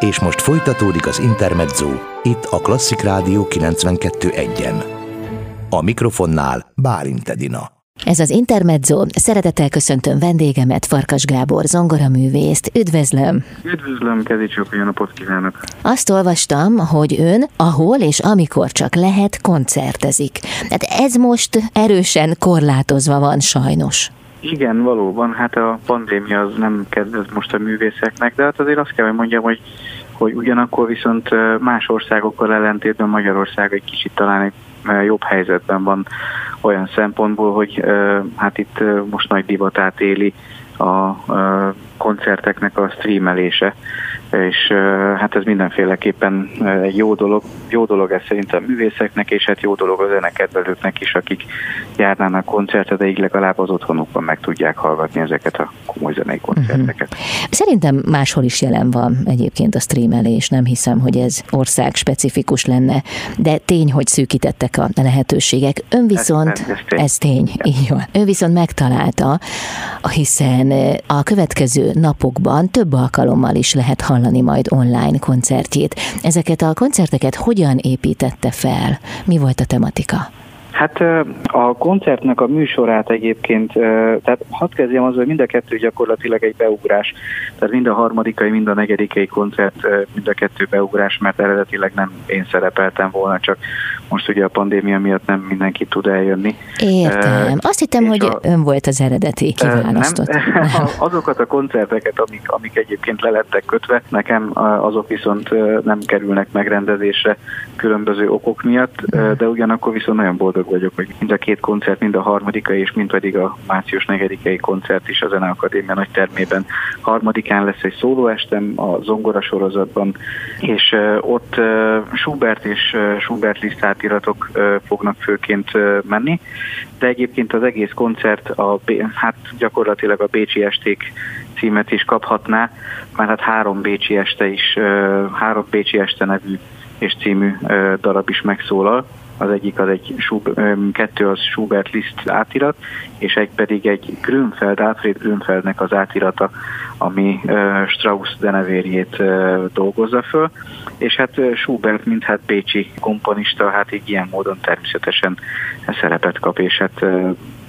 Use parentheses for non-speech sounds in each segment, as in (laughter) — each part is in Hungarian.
És most folytatódik az Intermezzo, itt a Klasszik Rádió 92.1-en. A mikrofonnál Bálint Edina. Ez az Intermezzo. Szeretettel köszöntöm vendégemet, Farkas Gábor, zongoraművészt. Üdvözlöm! Üdvözlöm, Kezicsók, jó napot kívánok! Azt olvastam, hogy ön ahol és amikor csak lehet koncertezik. Tehát ez most erősen korlátozva van sajnos. Igen, valóban, hát a pandémia az nem kedvez most a művészeknek, de hát azért azt kell, hogy mondjam, hogy, hogy ugyanakkor viszont más országokkal ellentétben Magyarország egy kicsit talán egy jobb helyzetben van olyan szempontból, hogy hát itt most nagy divatát éli a koncerteknek a streamelése és hát ez mindenféleképpen egy jó dolog. Jó dolog ez szerintem a művészeknek, és hát jó dolog a zenekedvelőknek is, akik járnának koncertre, de így legalább az otthonukban meg tudják hallgatni ezeket a komoly zenei koncerteket. Uh-huh. Szerintem máshol is jelen van egyébként a streamelés, nem hiszem, hogy ez ország specifikus lenne, de tény, hogy szűkítettek a lehetőségek. Ön viszont, ez, ez tény, ez tény így van. Ön viszont megtalálta, hiszen a következő napokban több alkalommal is lehet hallani hallani majd online koncertjét. Ezeket a koncerteket hogyan építette fel? Mi volt a tematika? Hát a koncertnek a műsorát egyébként, tehát hadd kezdjem azzal, hogy mind a kettő gyakorlatilag egy beugrás. Tehát mind a harmadikai, mind a negyedikei koncert, mind a kettő beugrás, mert eredetileg nem én szerepeltem volna, csak most ugye a pandémia miatt nem mindenki tud eljönni. Értem. Azt hittem, hogy a, ön volt az eredeti kiválasztott. (laughs) Nem, azokat a koncerteket, amik, amik egyébként lelettek kötve, nekem azok viszont nem kerülnek megrendezésre különböző okok miatt, de ugyanakkor viszont nagyon boldog vagyok, hogy mind a két koncert, mind a harmadikai és mind pedig a március 4 koncert is a Zeneakadémia nagy termében. Harmadikán lesz egy szólóestem a zongora sorozatban, és ott Schubert és Schubert Liszt átiratok fognak főként menni, de egyébként az egész koncert a, hát gyakorlatilag a Bécsi Esték címet is kaphatná, mert hát három Bécsi este is, három Bécsi este nevű és című darab is megszólal az egyik az egy, kettő az Schubert Liszt átirat, és egy pedig egy Grünfeld, Alfred Grünfeldnek az átirata, ami Strauss denevérjét dolgozza föl, és hát Schubert, mint hát Pécsi komponista, hát így ilyen módon természetesen szerepet kap, és hát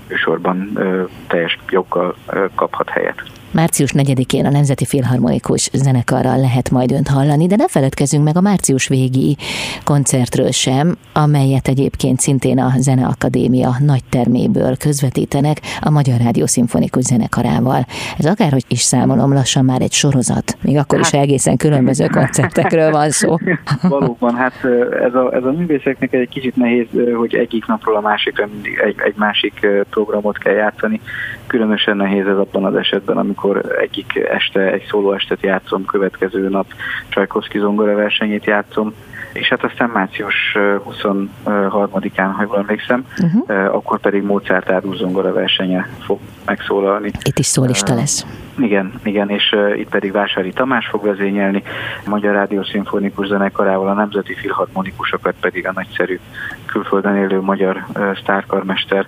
műsorban teljes joggal kaphat helyet. Március 4-én a Nemzeti Filharmonikus Zenekarral lehet majd önt hallani, de ne feledkezzünk meg a március végi koncertről sem, amelyet egyébként szintén a Zeneakadémia nagy terméből közvetítenek a Magyar Rádió Szimfonikus Zenekarával. Ez akárhogy is számolom, lassan már egy sorozat, még akkor is hát- egészen különböző koncertekről van szó. (laughs) Valóban, hát ez a, ez a művészeknek egy kicsit nehéz, hogy egyik napról a másikra mindig egy, egy másik programot kell játszani. Különösen nehéz ez abban az esetben, amikor egyik este egy estet játszom, következő nap Csajkovszki zongora versenyét játszom, és hát aztán március 23-án, ha jól emlékszem, uh-huh. akkor pedig Mozart árus zongora versenye fog megszólalni. Itt is szólista lesz. Igen, igen, és itt pedig Vásári Tamás fog vezényelni, a Magyar Rádió Szimfonikus Zenekarával, a Nemzeti Filharmonikusokat pedig a nagyszerű külföldön élő magyar sztárkarmester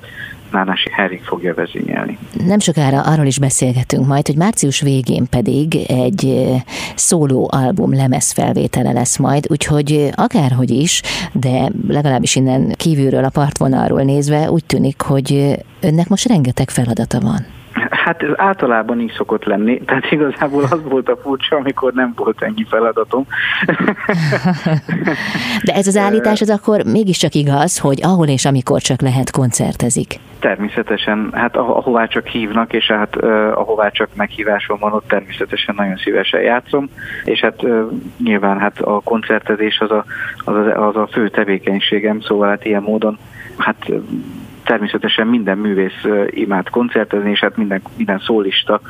Nánási Henrik fogja vezényelni. Nem sokára arról is beszélgetünk majd, hogy március végén pedig egy szóló album lemez felvétele lesz majd, úgyhogy akárhogy is, de legalábbis innen kívülről a partvonalról nézve úgy tűnik, hogy önnek most rengeteg feladata van. Hát ez általában így szokott lenni, tehát igazából az volt a furcsa, amikor nem volt ennyi feladatom. (laughs) De ez az állítás az akkor mégiscsak igaz, hogy ahol és amikor csak lehet koncertezik. Természetesen, hát ahová csak hívnak, és hát ahová csak meghívásom van, ott természetesen nagyon szívesen játszom, és hát nyilván hát a koncertezés az a, az a, az a fő tevékenységem, szóval hát ilyen módon hát természetesen minden művész imád koncertezni, és hát minden, minden szólista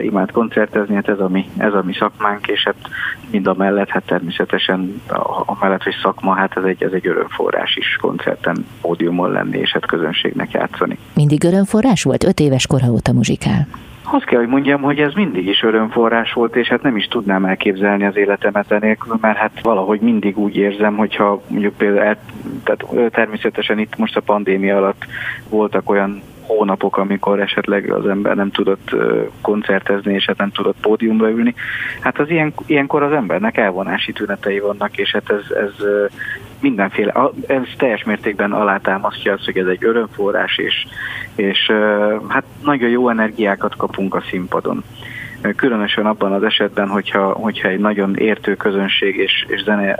imád koncertezni, hát ez a, mi, ez a mi szakmánk, és hát mind a mellett, hát természetesen a, mellett, hogy szakma, hát ez egy, ez egy örömforrás is koncerten, pódiumon lenni, és hát közönségnek játszani. Mindig örömforrás volt? Öt éves kora óta muzsikál. Azt kell, hogy mondjam, hogy ez mindig is örömforrás volt, és hát nem is tudnám elképzelni az életemet enélkül, mert hát valahogy mindig úgy érzem, hogyha mondjuk például, tehát természetesen itt most a pandémia alatt voltak olyan hónapok, amikor esetleg az ember nem tudott koncertezni, és hát nem tudott pódiumra ülni. Hát az ilyen, ilyenkor az embernek elvonási tünetei vannak, és hát ez, ez mindenféle, ez teljes mértékben alátámasztja azt, hogy ez egy örömforrás, és, és hát nagyon jó energiákat kapunk a színpadon különösen abban az esetben, hogyha, hogyha egy nagyon értő közönség és, és zene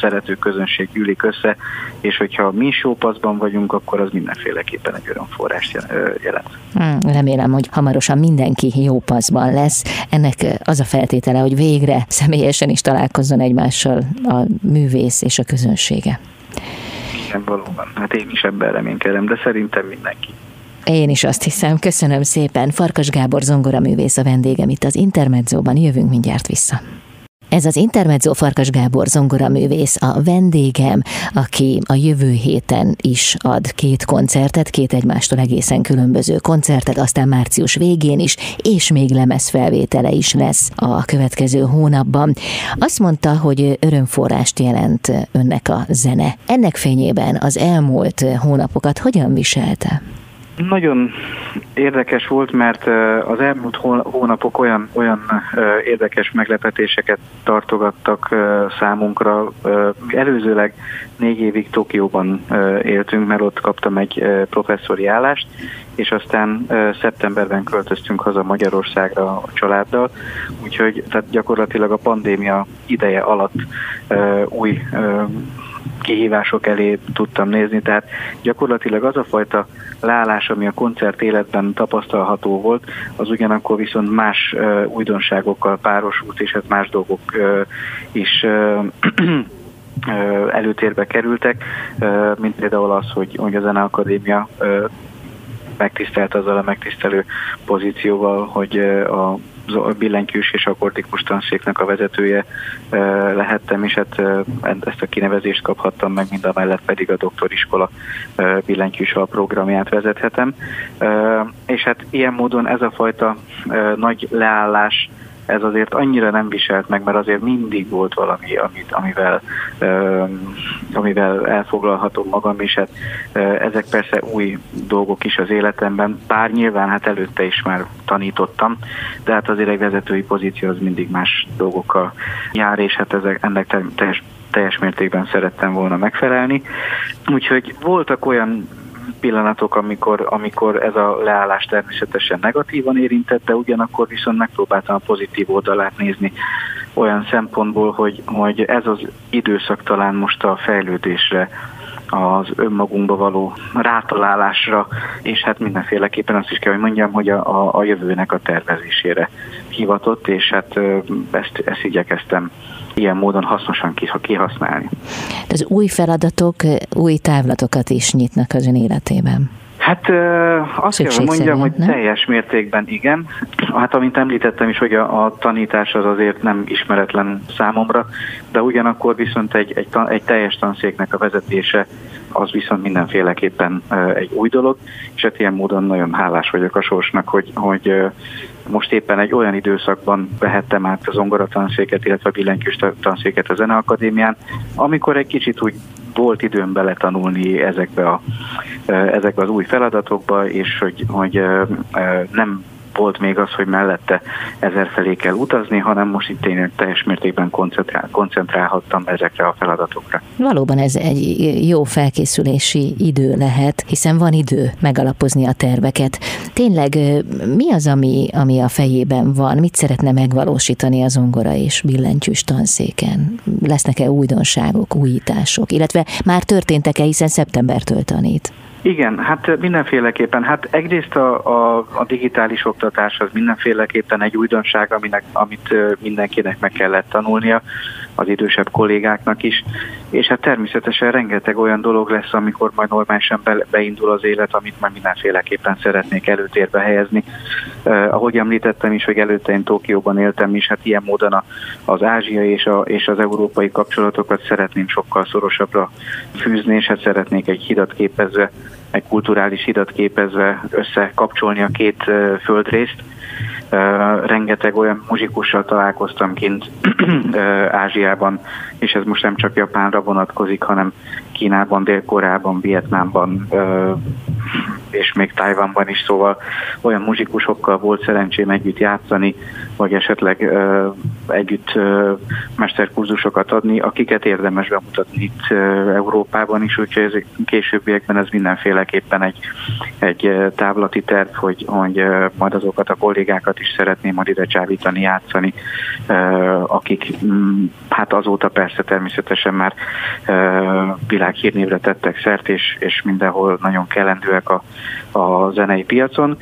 szerető közönség gyűlik össze, és hogyha mi showpaszban vagyunk, akkor az mindenféleképpen egy örömforrás jelent. Hmm, remélem, hogy hamarosan mindenki jó paszban lesz. Ennek az a feltétele, hogy végre személyesen is találkozzon egymással a művész és a közönsége. Igen, valóban. Hát én is ebben reménykedem, de szerintem mindenki. Én is azt hiszem. Köszönöm szépen. Farkas Gábor zongoraművész a vendégem itt az Intermedzóban. Jövünk mindjárt vissza. Ez az Intermezzo Farkas Gábor zongoraművész a vendégem, aki a jövő héten is ad két koncertet, két egymástól egészen különböző koncertet, aztán március végén is, és még lemezfelvétele is lesz a következő hónapban. Azt mondta, hogy örömforrást jelent önnek a zene. Ennek fényében az elmúlt hónapokat hogyan viselte? Nagyon érdekes volt, mert az elmúlt hónapok olyan, olyan érdekes meglepetéseket tartogattak számunkra. Előzőleg négy évig Tokióban éltünk, mert ott kaptam egy professzori állást, és aztán szeptemberben költöztünk haza Magyarországra a családdal, úgyhogy tehát gyakorlatilag a pandémia ideje alatt új kihívások elé tudtam nézni, tehát gyakorlatilag az a fajta leállás, ami a koncert életben tapasztalható volt, az ugyanakkor viszont más újdonságokkal párosult, és hát más dolgok is előtérbe kerültek, mint például az, hogy, hogy a Zeneakadémia megtisztelt azzal a megtisztelő pozícióval, hogy a a billentyűs és akkordikus tanszéknek a vezetője lehettem, és hát ezt a kinevezést kaphattam meg, mind a mellett pedig a doktoriskola billentyűs programját vezethetem. És hát ilyen módon ez a fajta nagy leállás ez azért annyira nem viselt meg, mert azért mindig volt valami, amit, amivel, amivel elfoglalhatom magam, és hát ezek persze új dolgok is az életemben, bár nyilván hát előtte is már tanítottam, de hát azért egy vezetői pozíció az mindig más dolgokkal jár, és hát ezek, ennek teljes teljes mértékben szerettem volna megfelelni. Úgyhogy voltak olyan pillanatok, amikor, amikor ez a leállás természetesen negatívan érintett, de ugyanakkor viszont megpróbáltam a pozitív oldalát nézni olyan szempontból, hogy, hogy ez az időszak talán most a fejlődésre az önmagunkba való rátalálásra, és hát mindenféleképpen azt is kell, hogy mondjam, hogy a, a, a jövőnek a tervezésére hivatott, és hát ezt, ezt igyekeztem ilyen módon hasznosan kihasználni. De az új feladatok új távlatokat is nyitnak az ön életében. Hát azt kell, mondjam, hogy nem? teljes mértékben igen. Hát amint említettem is, hogy a, a tanítás az azért nem ismeretlen számomra, de ugyanakkor viszont egy, egy, egy teljes tanszéknek a vezetése az viszont mindenféleképpen egy új dolog, és hát ilyen módon nagyon hálás vagyok a sorsnak, hogy, hogy most éppen egy olyan időszakban vehettem át az zongora tanszéket, illetve a billentyűs tanszéket a Zeneakadémián, amikor egy kicsit úgy volt időm beletanulni ezekbe, a, ezekbe az új feladatokba, és hogy, hogy nem volt még az, hogy mellette ezer felé kell utazni, hanem most itt tényleg teljes mértékben koncentrál, koncentrálhattam ezekre a feladatokra. Valóban ez egy jó felkészülési idő lehet, hiszen van idő megalapozni a terveket. Tényleg mi az, ami, ami a fejében van? Mit szeretne megvalósítani az ongora és billentyűs tanszéken? Lesznek-e újdonságok, újítások? Illetve már történtek-e, hiszen szeptembertől tanít? Igen, hát mindenféleképpen. Hát egyrészt a, a, a digitális oktatás az mindenféleképpen egy újdonság, aminek, amit mindenkinek meg kellett tanulnia az idősebb kollégáknak is, és hát természetesen rengeteg olyan dolog lesz, amikor majd normálisan be, beindul az élet, amit már mindenféleképpen szeretnék előtérbe helyezni. Uh, ahogy említettem is, hogy előtte én Tokióban éltem is, hát ilyen módon a, az ázsiai és, a, és az európai kapcsolatokat szeretném sokkal szorosabbra fűzni, és hát szeretnék egy hidat képezve, egy kulturális hidat képezve összekapcsolni a két földrészt, rengeteg olyan muzsikussal találkoztam kint (clears throat) Ázsiában, és ez most nem csak Japánra vonatkozik, hanem Kínában, Dél-Koreában, Vietnámban, és még Tajvanban is, szóval olyan muzsikusokkal volt szerencsém együtt játszani, vagy esetleg együtt mesterkurzusokat adni, akiket érdemes bemutatni itt Európában is, úgyhogy ez későbbiekben ez mindenféleképpen egy, egy távlati terv, hogy, hogy majd azokat a kollégákat is szeretném majd ide csábítani, játszani, akik mm, hát azóta persze természetesen már világhírnévre tettek szert, és, és mindenhol nagyon kellendőek a, a zenei piacon.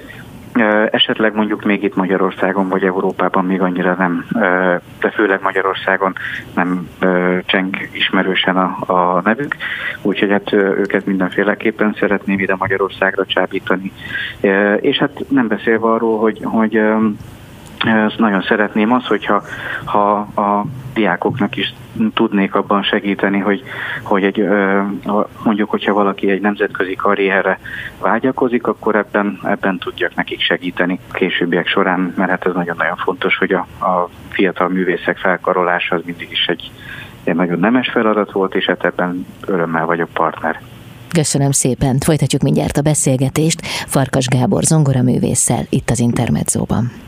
Esetleg mondjuk még itt Magyarországon vagy Európában még annyira nem, de főleg Magyarországon nem cseng ismerősen a, a nevük, úgyhogy hát őket mindenféleképpen szeretném ide Magyarországra csábítani. És hát nem beszélve arról, hogy, hogy nagyon szeretném az, hogyha ha a diákoknak is tudnék abban segíteni, hogy, hogy egy, mondjuk, hogyha valaki egy nemzetközi karrierre vágyakozik, akkor ebben, ebben tudjak nekik segíteni későbbiek során, mert hát ez nagyon-nagyon fontos, hogy a, a fiatal művészek felkarolása az mindig is egy, egy nagyon nemes feladat volt, és hát ebben örömmel vagyok partner. Köszönöm szépen. Folytatjuk mindjárt a beszélgetést Farkas Gábor zongoraművésszel itt az Intermedzóban.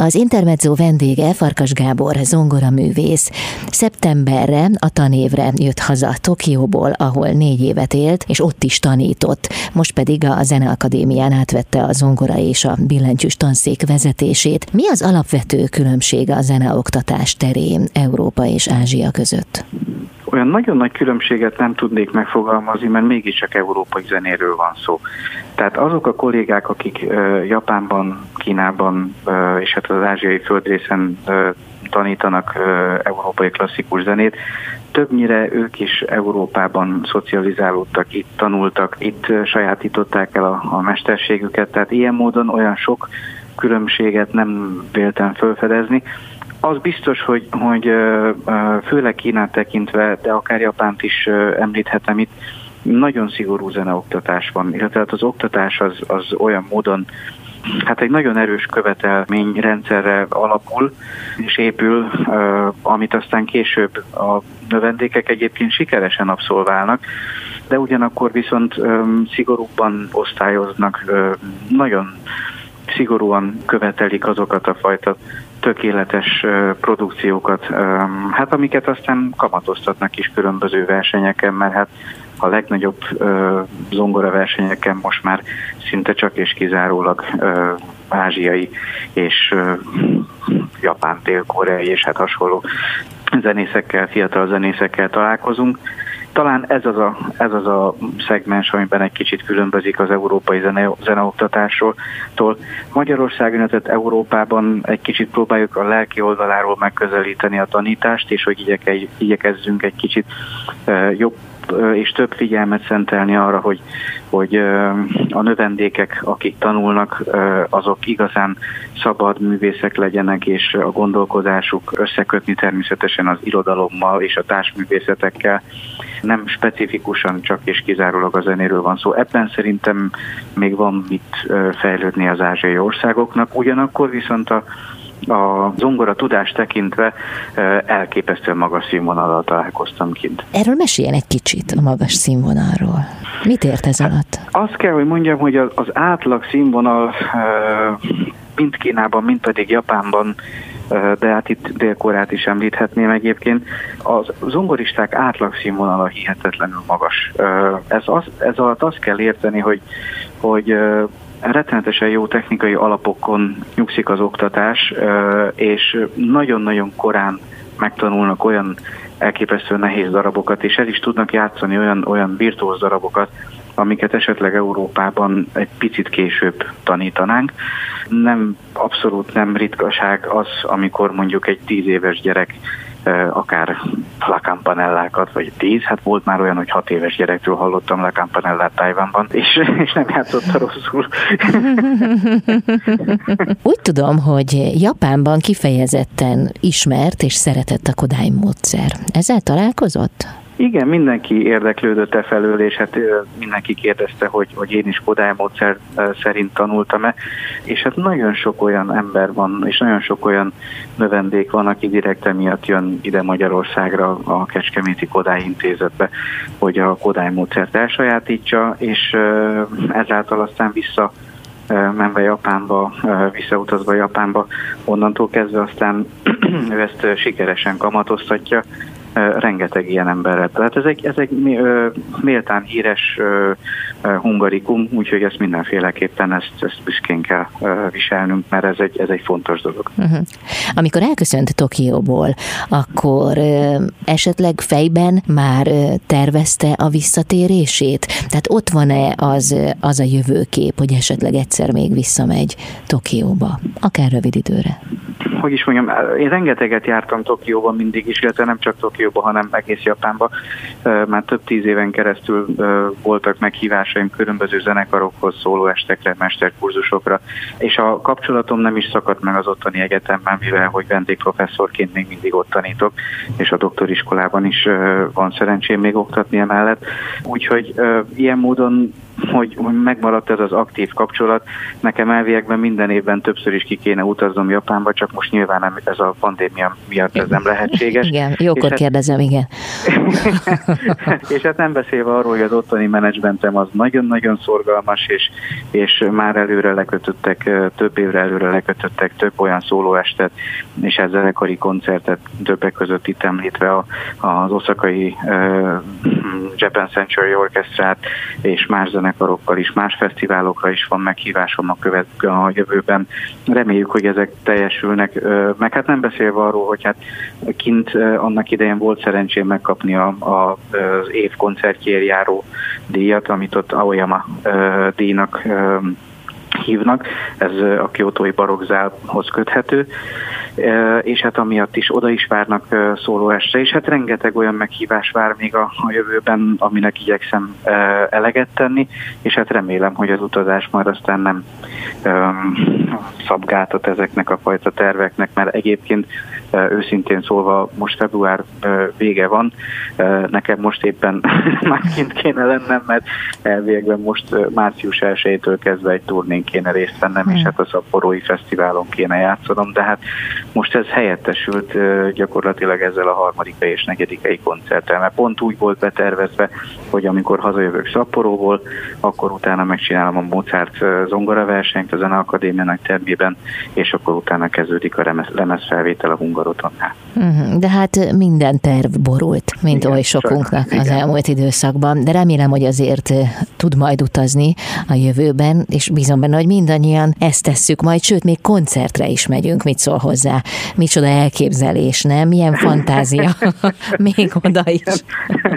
Az Intermezzo vendége Farkas Gábor, zongora művész. Szeptemberre, a tanévre jött haza Tokióból, ahol négy évet élt, és ott is tanított. Most pedig a Zeneakadémián átvette a zongora és a billentyűs tanszék vezetését. Mi az alapvető különbség a zeneoktatás terén Európa és Ázsia között? Olyan nagyon nagy különbséget nem tudnék megfogalmazni, mert mégiscsak európai zenéről van szó. Tehát azok a kollégák, akik Japánban, Kínában és hát az ázsiai földrészen tanítanak európai klasszikus zenét, többnyire ők is Európában szocializálódtak, itt tanultak, itt sajátították el a, a mesterségüket, tehát ilyen módon olyan sok különbséget nem véltem felfedezni. Az biztos, hogy, hogy főleg Kínát tekintve, de akár Japánt is említhetem itt, nagyon szigorú zeneoktatás van, illetve hát az oktatás az, az olyan módon hát egy nagyon erős követelményrendszerre alapul és épül, amit aztán később a növendékek egyébként sikeresen abszolválnak, de ugyanakkor viszont szigorúbban osztályoznak, nagyon szigorúan követelik azokat a fajta tökéletes produkciókat, hát amiket aztán kamatoztatnak is különböző versenyeken, mert hát a legnagyobb zongora versenyeken most már szinte csak és kizárólag ázsiai és japán, dél-koreai és hát hasonló zenészekkel, fiatal zenészekkel találkozunk talán ez az, a, ez az a szegmens, amiben egy kicsit különbözik az európai zene, zeneoktatásról. Magyarországon, tehát Európában egy kicsit próbáljuk a lelki oldaláról megközelíteni a tanítást, és hogy igyekezzünk egy kicsit jobb és több figyelmet szentelni arra, hogy, hogy a növendékek, akik tanulnak, azok igazán szabad művészek legyenek, és a gondolkozásuk összekötni természetesen az irodalommal és a társművészetekkel. Nem specifikusan csak és kizárólag a zenéről van szó. Ebben szerintem még van mit fejlődni az ázsiai országoknak. Ugyanakkor viszont a a zongora tudást tekintve elképesztően magas színvonalal találkoztam kint. Erről meséljen egy kicsit a magas színvonalról. Mit ért ez alatt? Azt kell, hogy mondjam, hogy az átlag színvonal mind Kínában, mind pedig Japánban de hát itt Dél-Koreát is említhetném egyébként. Az zongoristák átlag színvonala hihetetlenül magas. Ez, az, ez alatt azt kell érteni, hogy, hogy rettenetesen jó technikai alapokon nyugszik az oktatás, és nagyon-nagyon korán megtanulnak olyan elképesztő nehéz darabokat, és el is tudnak játszani olyan, olyan virtuóz darabokat, amiket esetleg Európában egy picit később tanítanánk. Nem, abszolút nem ritkaság az, amikor mondjuk egy tíz éves gyerek akár La Campanellákat, vagy tíz, hát volt már olyan, hogy hat éves gyerektől hallottam La Campanellát Tajvanban, és, (laughs) és nem játszotta rosszul. (laughs) Úgy tudom, hogy Japánban kifejezetten ismert és szeretett a Kodály módszer. Ezzel találkozott? Igen, mindenki érdeklődött e felől, és hát mindenki kérdezte, hogy, hogy én is Kodály módszer szerint tanultam-e, és hát nagyon sok olyan ember van, és nagyon sok olyan növendék van, aki direkt emiatt jön ide Magyarországra a Kecskeméti Kodály intézetbe, hogy a Kodály módszert elsajátítsa, és ezáltal aztán vissza menve Japánba, visszautazva Japánba, onnantól kezdve aztán (clears throat) ő ezt sikeresen kamatoztatja, rengeteg ilyen emberrel. Tehát ez egy, ez egy méltán híres hungarikum, úgyhogy ezt mindenféleképpen ezt, ezt büszkén kell viselnünk, mert ez egy, ez egy fontos dolog. Uh-huh. Amikor elköszönt Tokióból, akkor esetleg fejben már tervezte a visszatérését? Tehát ott van-e az, az a jövőkép, hogy esetleg egyszer még visszamegy Tokióba, akár rövid időre? Hogy is mondjam, én rengeteget jártam Tokióban mindig is, illetve nem csak Tokióban, hanem egész Japánban. Már több tíz éven keresztül voltak meghívásaim különböző zenekarokhoz, szólóestekre, mesterkurzusokra, és a kapcsolatom nem is szakadt meg az ottani egyetemben, mivel hogy vendégprofesszorként még mindig ott tanítok, és a doktoriskolában is van szerencsém még oktatni emellett. Úgyhogy ilyen módon hogy, hogy megmaradt ez az aktív kapcsolat. Nekem elviekben minden évben többször is ki kéne utaznom Japánba, csak most nyilván nem, ez a pandémia miatt ez nem lehetséges. Igen, jókor hát, kérdezem, igen. (laughs) és hát nem beszélve arról, hogy az ottani menedzsmentem az nagyon-nagyon szorgalmas, és, és már előre lekötöttek, több évre előre lekötöttek több olyan szólóestet, és ez zenekari koncertet többek között itt említve a, az oszakai uh, Japan Century Orchestrát és más zenek zenekarokkal is, más fesztiválokra is van meghívásom a, követ, a jövőben. Reméljük, hogy ezek teljesülnek, meg hát nem beszélve arról, hogy hát kint annak idején volt szerencsém megkapni a, a, az év járó díjat, amit ott Aoyama díjnak hívnak, ez a kiotói barokzálhoz köthető, és hát amiatt is oda is várnak szólóestre, és hát rengeteg olyan meghívás vár még a, a jövőben, aminek igyekszem eleget tenni, és hát remélem, hogy az utazás majd aztán nem szabgátot ezeknek a fajta terveknek, mert egyébként őszintén szólva most február vége van, nekem most éppen (laughs) már kint kéne lennem, mert elvégben most március 1-től kezdve egy turnén kéne részt vennem, hmm. és hát a Szapporói Fesztiválon kéne játszanom, de hát most ez helyettesült gyakorlatilag ezzel a harmadikei és negyedikei koncerttel, mert pont úgy volt betervezve, hogy amikor hazajövök Szapporóból, akkor utána megcsinálom a Mozart zongora versenyt a Zeneakadémia nagy termében, és akkor utána kezdődik a lemezfelvétel a Hungarotonnál. Mhm, de hát minden terv borult, mint igen, oly sokunknak csak, az igen. elmúlt időszakban, de remélem, hogy azért tud majd utazni a jövőben, és bízom benne, hogy mindannyian ezt tesszük majd, sőt, még koncertre is megyünk, mit szól hozzá. Micsoda elképzelés, nem? Milyen fantázia. (laughs) még oda is.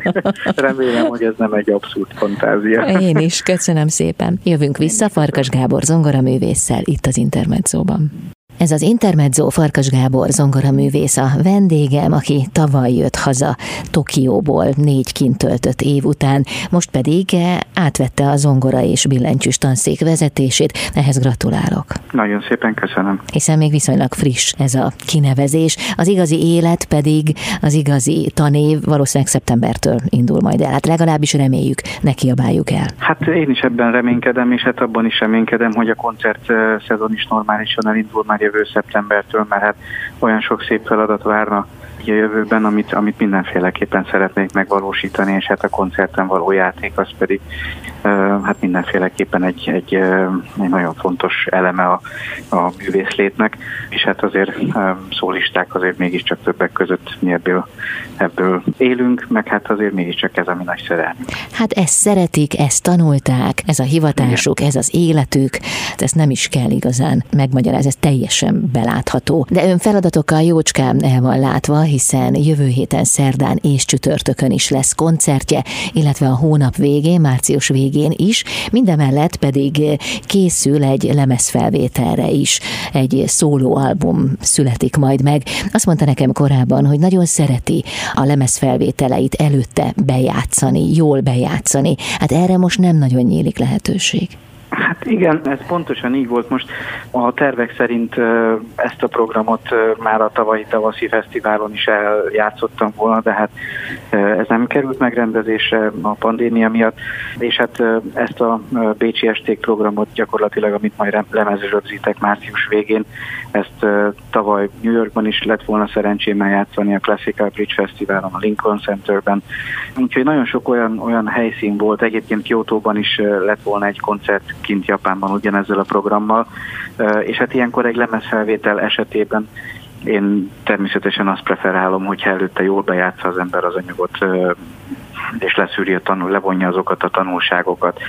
(laughs) Remélem, hogy ez nem egy abszurd fantázia. Én is, köszönöm szépen. Jövünk vissza Farkas Gábor zongoraművésszel itt az Intermedzóban. Ez az Intermezzo Farkas Gábor zongoraművész a vendégem, aki tavaly jött haza Tokióból négy kint töltött év után, most pedig átvette a zongora és billentyűs tanszék vezetését. Ehhez gratulálok. Nagyon szépen köszönöm. Hiszen még viszonylag friss ez a kinevezés, az igazi élet pedig az igazi tanév valószínűleg szeptembertől indul majd el. Hát legalábbis reméljük, ne kiabáljuk el. Hát én is ebben reménykedem, és hát abban is reménykedem, hogy a koncert szezon is normálisan elindul már jövő szeptembertől, mert hát olyan sok szép feladat várna a jövőben, amit, amit mindenféleképpen szeretnék megvalósítani, és hát a koncerten való játék az pedig hát mindenféleképpen egy, egy, egy nagyon fontos eleme a, a művészlétnek, és hát azért szólisták azért mégiscsak többek között mi ebből, ebből élünk, meg hát azért mégiscsak ez a mi nagy szerelmünk. Hát ezt szeretik, ezt tanulták, ez a hivatásuk, Igen. ez az életük, ezt nem is kell igazán megmagyarázni, ez teljesen belátható. De ön feladatokkal jócskán el van látva, hiszen jövő héten szerdán és csütörtökön is lesz koncertje, illetve a hónap végén, március végén is, mindemellett pedig készül egy lemezfelvételre is, egy szólóalbum születik majd meg. Azt mondta nekem korábban, hogy nagyon szereti a lemezfelvételeit előtte bejátszani, jól bejátszani. Hát erre most nem nagyon nyílik lehetőség. Hát igen, ez pontosan így volt. Most a tervek szerint ezt a programot már a tavalyi tavaszi fesztiválon is eljátszottam volna, de hát ez nem került megrendezésre a pandémia miatt, és hát ezt a Bécsi Esték programot gyakorlatilag, amit majd lemezőrögzítek március végén, ezt tavaly New Yorkban is lett volna szerencsém eljátszani a Classical Bridge Fesztiválon, a Lincoln Centerben. Úgyhogy nagyon sok olyan, olyan helyszín volt, egyébként Kyoto-ban is lett volna egy koncert kint Japánban ugyanezzel a programmal, és hát ilyenkor egy lemezfelvétel esetében én természetesen azt preferálom, hogyha előtte jól bejátsza az ember az anyagot, és leszűri a tanul, levonja azokat a tanulságokat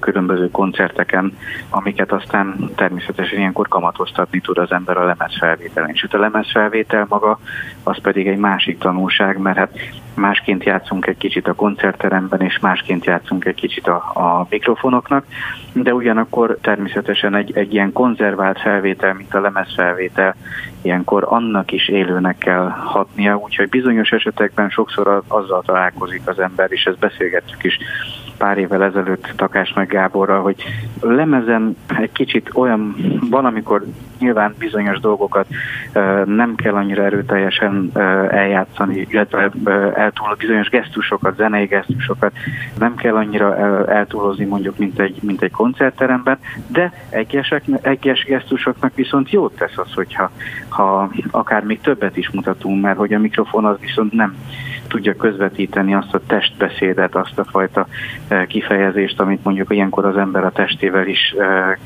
különböző koncerteken, amiket aztán természetesen ilyenkor kamatoztatni tud az ember a lemezfelvételen. És a lemezfelvétel maga, az pedig egy másik tanulság, mert hát másként játszunk egy kicsit a koncertteremben, és másként játszunk egy kicsit a, a mikrofonoknak, de ugyanakkor természetesen egy, egy ilyen konzervált felvétel, mint a lemezfelvétel, ilyenkor annak is élőnek kell hatnia, úgyhogy bizonyos esetekben sokszor azzal találkozik az ember, és ezt beszélgettük is pár évvel ezelőtt Takás meg Gáborral, hogy lemezen egy kicsit olyan, van, amikor nyilván bizonyos dolgokat nem kell annyira erőteljesen eljátszani, illetve eltúl bizonyos gesztusokat, zenei gesztusokat nem kell annyira eltúlozni mondjuk, mint egy, mint egy koncertteremben, de egyesek, egyes gesztusoknak viszont jót tesz az, hogyha ha akár még többet is mutatunk, mert hogy a mikrofon az viszont nem tudja közvetíteni azt a testbeszédet, azt a fajta kifejezést, amit mondjuk ilyenkor az ember a testével is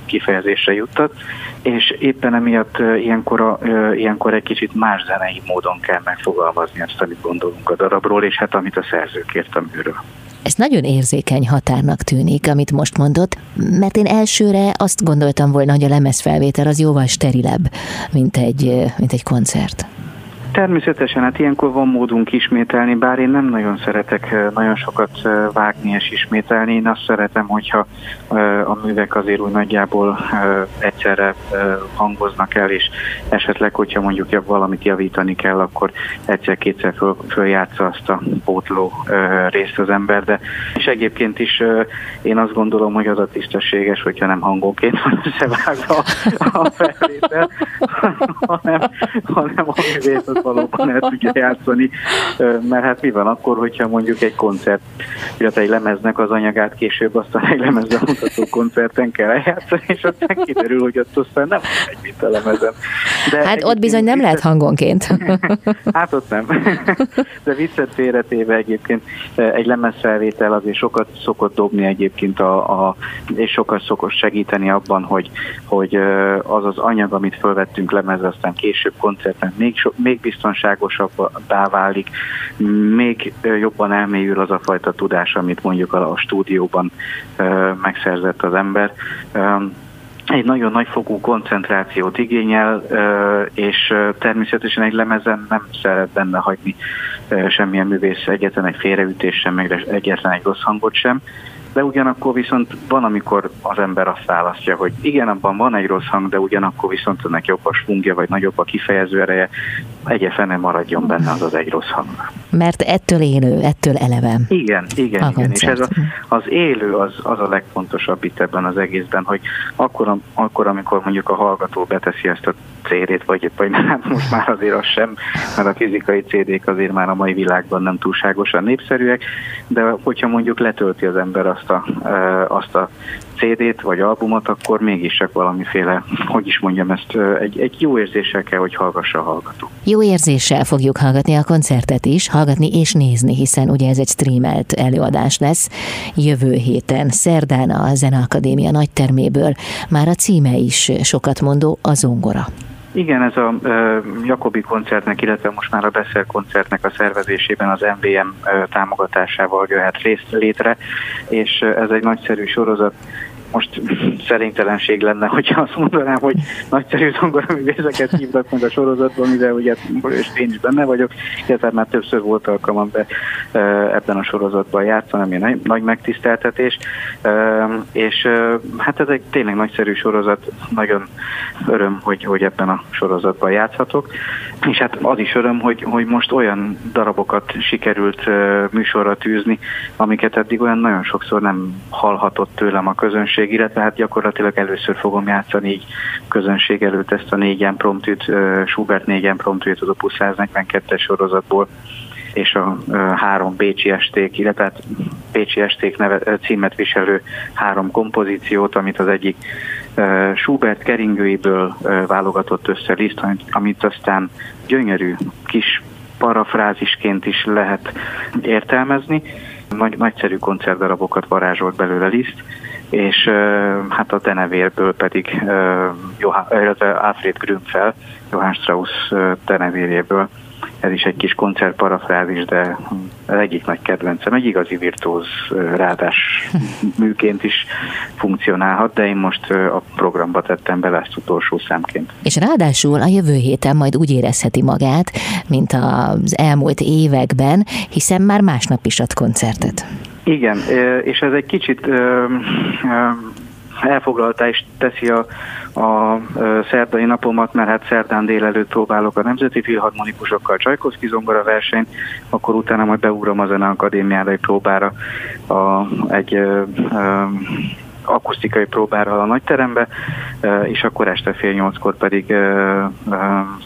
kifejezésre juttat, és éppen emiatt e, ilyenkor, a, ilyenkor egy kicsit más zenei módon kell megfogalmazni azt, amit gondolunk a darabról, és hát amit a szerző kért a műről. Ez nagyon érzékeny határnak tűnik, amit most mondott, mert én elsőre azt gondoltam volna, hogy a lemezfelvétel az jóval sterilebb, mint egy, mint egy koncert. Természetesen, hát ilyenkor van módunk ismételni, bár én nem nagyon szeretek nagyon sokat vágni és ismételni. Én azt szeretem, hogyha a művek azért úgy nagyjából egyszerre hangoznak el, és esetleg, hogyha mondjuk valamit javítani kell, akkor egyszer-kétszer föl, följátsza azt a pótló részt az ember. De és egyébként is én azt gondolom, hogy az a tisztességes, hogyha nem hangonként van összevágva a felvétel, (laughs) hanem, hanem a művét valóban el tudja játszani, mert hát mi van akkor, hogyha mondjuk egy koncert, illetve egy lemeznek az anyagát később aztán egy lemezben mutató koncerten kell eljátszani, és aztán kiderül, hogy ott aztán nem egy mint a lemezen. De hát ott bizony nem lehet hangonként. (laughs) hát ott nem. (laughs) De viccet félretéve egyébként egy lemezfelvétel azért sokat szokott dobni egyébként, a, a, és sokat szokott segíteni abban, hogy, hogy az az anyag, amit felvettünk lemezre, aztán később koncerten még, so, még biztonságosabbá válik, még jobban elmélyül az a fajta tudás, amit mondjuk a, a stúdióban megszerzett az ember egy nagyon nagyfokú koncentrációt igényel, és természetesen egy lemezen nem szeret benne hagyni semmilyen művész egyetlen egy félreütés sem, meg egyetlen egy rossz hangot sem de ugyanakkor viszont van, amikor az ember azt választja, hogy igen, abban van egy rossz hang, de ugyanakkor viszont ennek jobb a svungja, vagy nagyobb a kifejező ereje, egyetlen nem maradjon benne az az egy rossz hang. Mert ettől élő, ettől eleve. Igen, igen, a igen. És ez a, az élő az, az a legfontosabb itt ebben az egészben, hogy akkor, akkor, amikor mondjuk a hallgató beteszi ezt a CD-t, vagy, vagy nem, (laughs) most már azért az sem, mert a fizikai CD-k azért már a mai világban nem túlságosan népszerűek, de hogyha mondjuk letölti az ember azt a, azt a CD-t vagy albumot, akkor mégis csak valamiféle, hogy is mondjam ezt, egy, egy jó érzéssel kell, hogy hallgassa a hallgató. Jó érzéssel fogjuk hallgatni a koncertet is, hallgatni és nézni, hiszen ugye ez egy streamelt előadás lesz. Jövő héten, szerdán a Zeneakadémia nagyterméből már a címe is sokat mondó, a zongora. Igen, ez a uh, Jakobi koncertnek, illetve most már a Beszél koncertnek a szervezésében az MVM uh, támogatásával jöhet részt létre, és ez egy nagyszerű sorozat, most szerénytelenség lenne, hogyha azt mondanám, hogy nagyszerű zongoraművészeket hívnak meg a sorozatban, mivel ugye és én is benne vagyok, illetve már többször volt alkalmam be ebben a sorozatban játszani, ami nagy, nagy megtiszteltetés, és hát ez egy tényleg nagyszerű sorozat, nagyon öröm, hogy, hogy ebben a sorozatban játszhatok, és hát az is öröm, hogy, hogy most olyan darabokat sikerült műsorra tűzni, amiket eddig olyan nagyon sokszor nem hallhatott tőlem a közönség, közönség, illetve hát gyakorlatilag először fogom játszani így közönség előtt ezt a négy promptűt, Schubert négy promptűt az Opus 142-es sorozatból, és a három Bécsi esték, illetve hát Bécsi esték neve, címet viselő három kompozíciót, amit az egyik Schubert keringőiből válogatott össze Liszt, amit aztán gyönyörű kis parafrázisként is lehet értelmezni. Nagy, nagyszerű koncertdarabokat varázsolt belőle Liszt, és hát a denevérből pedig Johann, Alfred Grünfeld, Johann Strauss denevérjéből ez is egy kis koncert parafrázis, de az egyik nagy kedvencem, egy igazi virtuóz rádás (laughs) műként is funkcionálhat, de én most a programba tettem bele ezt utolsó számként. És ráadásul a jövő héten majd úgy érezheti magát, mint az elmúlt években, hiszen már másnap is ad koncertet. Igen, és ez egy kicsit elfoglalta és teszi a, a szerdai napomat, mert hát szerdán délelőtt próbálok a Nemzeti Filharmonikusokkal Csajkovszki zongora versenyt, akkor utána majd beugrom a Zene Akadémiára egy próbára a, egy ö, ö, akusztikai próbára a nagyterembe, és akkor este fél nyolckor pedig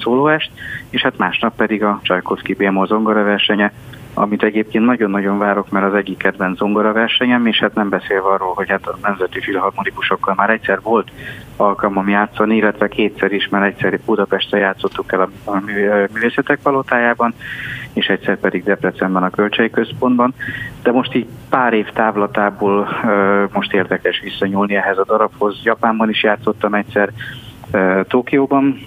szólóest, és hát másnap pedig a Csajkovszki BMO zongora versenye, amit egyébként nagyon-nagyon várok, mert az egyik kedvenc zongora versenyem, és hát nem beszélve arról, hogy hát a nemzeti filharmonikusokkal már egyszer volt alkalmam játszani, illetve kétszer is, mert egyszer Budapestre játszottuk el a, a művészetek palotájában, és egyszer pedig Debrecenben a Kölcsei Központban. De most így pár év távlatából most érdekes visszanyúlni ehhez a darabhoz. Japánban is játszottam egyszer, Tokióban,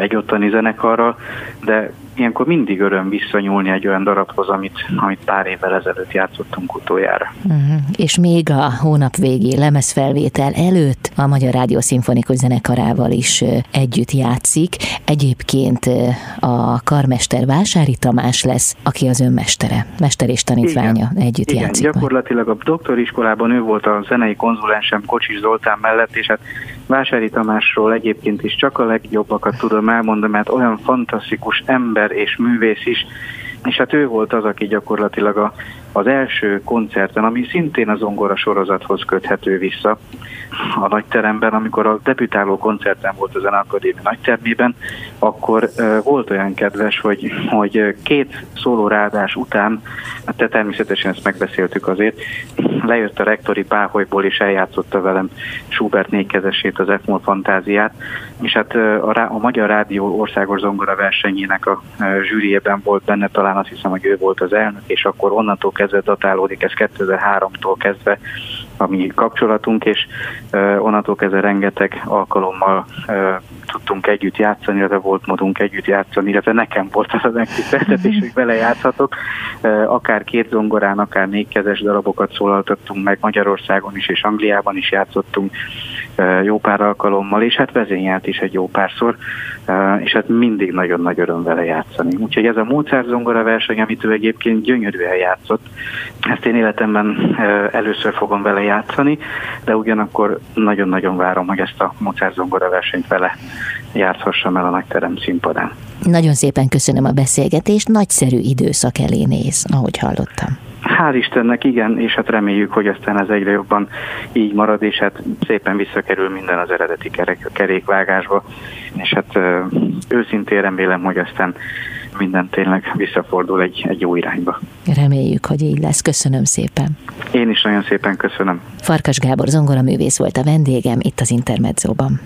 egy ottani zenekarral, de ilyenkor mindig öröm visszanyúlni egy olyan darabhoz, amit, amit pár évvel ezelőtt játszottunk utoljára. Uh-huh. És még a hónap végi lemezfelvétel előtt a Magyar Rádió Szimfonikus Zenekarával is együtt játszik. Egyébként a karmester Vásári Tamás lesz, aki az önmestere, mester és tanítványa Igen. együtt Igen, játszik. gyakorlatilag a doktoriskolában ő volt a zenei konzulensem Kocsis Zoltán mellett, és hát Vásári Tamásról egyébként is csak a legjobbakat tudom elmondani, mert olyan fantasztikus ember és művész is, és hát ő volt az, aki gyakorlatilag a, az első koncerten, ami szintén a zongora sorozathoz köthető vissza a nagyteremben, amikor a debütáló koncerten volt a Zeneakadémia nagytermében, akkor uh, volt olyan kedves, hogy, hogy két szólórádás után, hát te természetesen ezt megbeszéltük azért, lejött a rektori páholyból és eljátszotta velem Schubert négykezesét, az F-mol fantáziát, és hát a, a Magyar Rádió országos zongora versenyének a zsűriében volt benne, talán azt hiszem, hogy ő volt az elnök, és akkor onnantól kezdve datálódik, ez 2003-tól kezdve a mi kapcsolatunk, és onnantól kezdve rengeteg alkalommal tudtunk együtt játszani, illetve volt módunk együtt játszani, illetve nekem volt az a megtiszteltetés, hogy vele játszhatok. Akár két zongorán, akár négykezes darabokat szólaltattunk meg Magyarországon is, és Angliában is játszottunk jó pár alkalommal, és hát vezényelt is egy jó párszor, és hát mindig nagyon nagy öröm vele játszani. Úgyhogy ez a Mozart zongora verseny, amit ő egyébként gyönyörűen játszott, ezt én életemben először fogom vele játszani, de ugyanakkor nagyon-nagyon várom, hogy ezt a Mozart zongora versenyt vele játszhassam el a nagyterem színpadán. Nagyon szépen köszönöm a beszélgetést, nagyszerű időszak elé néz, ahogy hallottam. Hál' Istennek igen, és hát reméljük, hogy aztán ez egyre jobban így marad, és hát szépen visszakerül minden az eredeti kerek, kerékvágásba, és hát őszintén remélem, hogy aztán minden tényleg visszafordul egy, egy jó irányba. Reméljük, hogy így lesz. Köszönöm szépen. Én is nagyon szépen köszönöm. Farkas Gábor zongoraművész volt a vendégem itt az Intermedzóban.